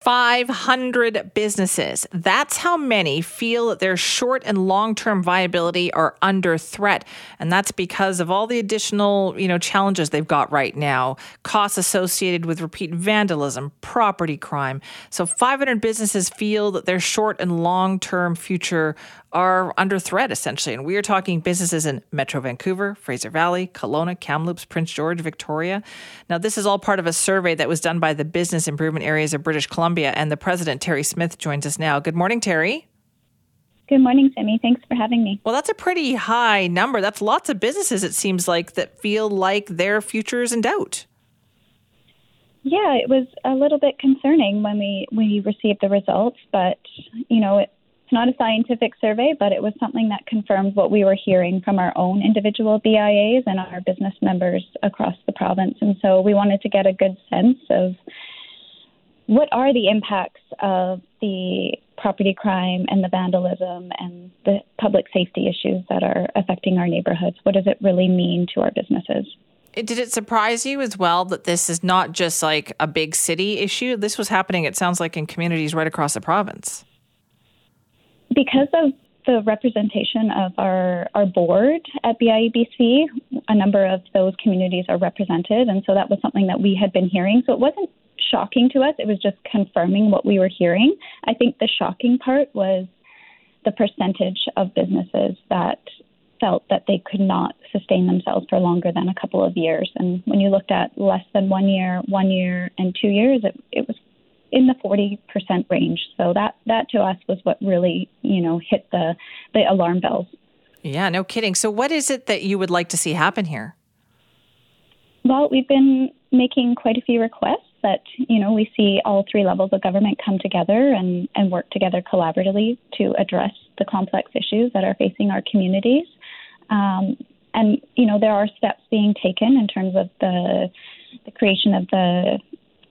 500 businesses. That's how many feel that their short and long-term viability are under threat, and that's because of all the additional, you know, challenges they've got right now, costs associated with repeat vandalism, property crime. So 500 businesses feel that their short and long-term future are under threat, essentially. And we are talking businesses in Metro Vancouver, Fraser Valley, Kelowna, Kamloops, Prince George, Victoria. Now, this is all part of a survey that was done by the Business Improvement Areas of British Columbia. And the president, Terry Smith, joins us now. Good morning, Terry. Good morning, Sammy. Thanks for having me. Well, that's a pretty high number. That's lots of businesses, it seems like, that feel like their future is in doubt. Yeah, it was a little bit concerning when we we received the results, but you know, it, it's not a scientific survey, but it was something that confirmed what we were hearing from our own individual BIAs and our business members across the province. And so we wanted to get a good sense of what are the impacts of the property crime and the vandalism and the public safety issues that are affecting our neighborhoods. What does it really mean to our businesses? Did it surprise you as well that this is not just like a big city issue? This was happening, it sounds like, in communities right across the province because of the representation of our, our board at BIABC, a number of those communities are represented. And so that was something that we had been hearing. So it wasn't shocking to us, it was just confirming what we were hearing. I think the shocking part was the percentage of businesses that felt that they could not sustain themselves for longer than a couple of years. And when you looked at less than one year, one year, and two years, it, it was in the 40% range. So that that to us was what really, you know, hit the the alarm bells. Yeah, no kidding. So what is it that you would like to see happen here? Well, we've been making quite a few requests that, you know, we see all three levels of government come together and, and work together collaboratively to address the complex issues that are facing our communities. Um, and, you know, there are steps being taken in terms of the the creation of the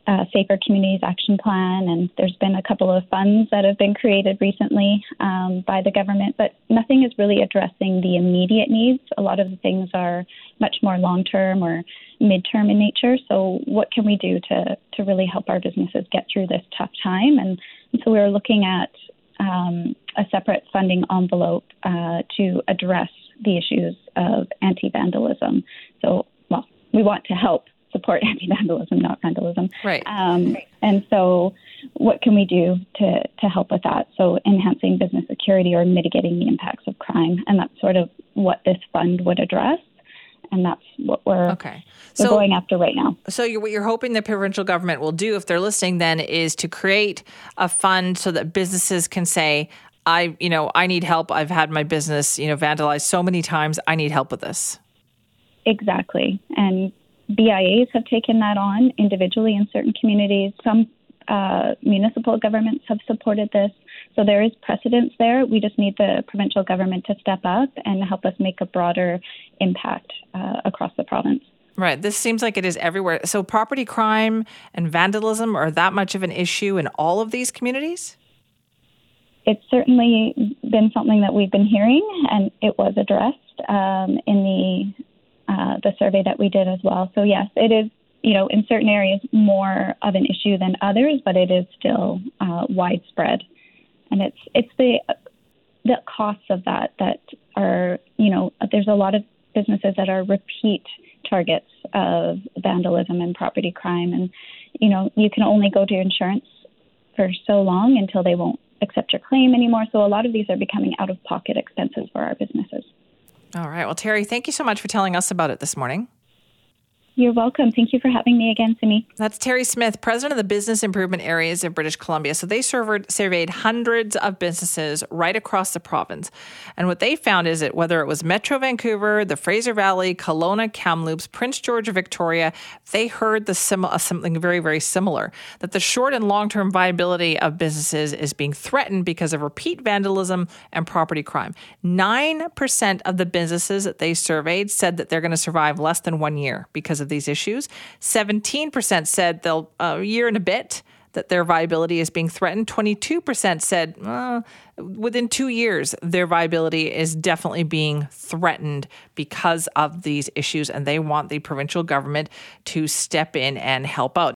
uh, Safer Communities Action Plan, and there's been a couple of funds that have been created recently um, by the government, but nothing is really addressing the immediate needs. A lot of the things are much more long term or midterm in nature. So, what can we do to, to really help our businesses get through this tough time? And, and so, we're looking at um, a separate funding envelope uh, to address the issues of anti vandalism. So, well, we want to help support anti-vandalism, not vandalism. Right. Um, and so, what can we do to to help with that? So, enhancing business security or mitigating the impacts of crime, and that's sort of what this fund would address. And that's what we're okay. We're going after right now. So, you're, what you're hoping the provincial government will do, if they're listening, then is to create a fund so that businesses can say, "I, you know, I need help. I've had my business, you know, vandalized so many times. I need help with this." Exactly, and BIAs have taken that on individually in certain communities. Some uh, municipal governments have supported this. So there is precedence there. We just need the provincial government to step up and help us make a broader impact uh, across the province. Right. This seems like it is everywhere. So property crime and vandalism are that much of an issue in all of these communities? It's certainly been something that we've been hearing, and it was addressed um, in the uh, the survey that we did as well. So yes, it is you know in certain areas more of an issue than others, but it is still uh, widespread, and it's it's the the costs of that that are you know there's a lot of businesses that are repeat targets of vandalism and property crime, and you know you can only go to insurance for so long until they won't accept your claim anymore. So a lot of these are becoming out of pocket expenses for our businesses. All right. Well, Terry, thank you so much for telling us about it this morning. You're welcome. Thank you for having me again, Simi. That's Terry Smith, president of the Business Improvement Areas of British Columbia. So they surveyed, surveyed hundreds of businesses right across the province. And what they found is that whether it was Metro Vancouver, the Fraser Valley, Kelowna, Kamloops, Prince George, or Victoria, they heard the sim- uh, something very, very similar that the short and long term viability of businesses is being threatened because of repeat vandalism and property crime. 9% of the businesses that they surveyed said that they're going to survive less than one year because of of these issues. 17% said they'll a year and a bit that their viability is being threatened. 22% said uh, within two years, their viability is definitely being threatened because of these issues, and they want the provincial government to step in and help out.